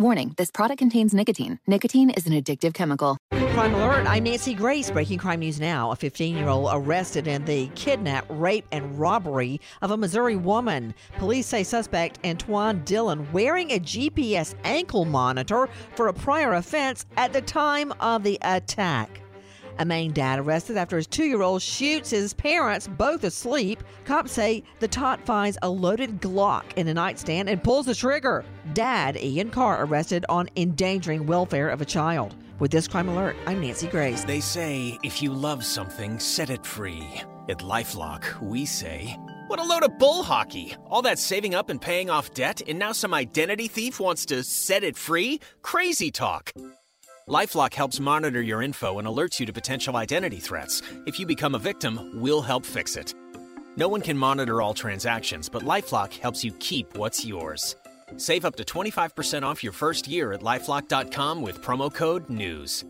Warning this product contains nicotine. Nicotine is an addictive chemical. Crime Alert, I'm Nancy Grace. Breaking crime news now. A 15 year old arrested in the kidnap, rape, and robbery of a Missouri woman. Police say suspect Antoine Dillon wearing a GPS ankle monitor for a prior offense at the time of the attack. A Maine dad arrested after his two year old shoots his parents, both asleep. Cops say the tot finds a loaded Glock in a nightstand and pulls the trigger. Dad, Ian Carr, arrested on endangering welfare of a child. With this crime alert, I'm Nancy Grace. They say if you love something, set it free. At Lifelock, we say, what a load of bull hockey! All that saving up and paying off debt, and now some identity thief wants to set it free? Crazy talk! Lifelock helps monitor your info and alerts you to potential identity threats. If you become a victim, we'll help fix it. No one can monitor all transactions, but Lifelock helps you keep what's yours. Save up to 25% off your first year at lifelock.com with promo code NEWS.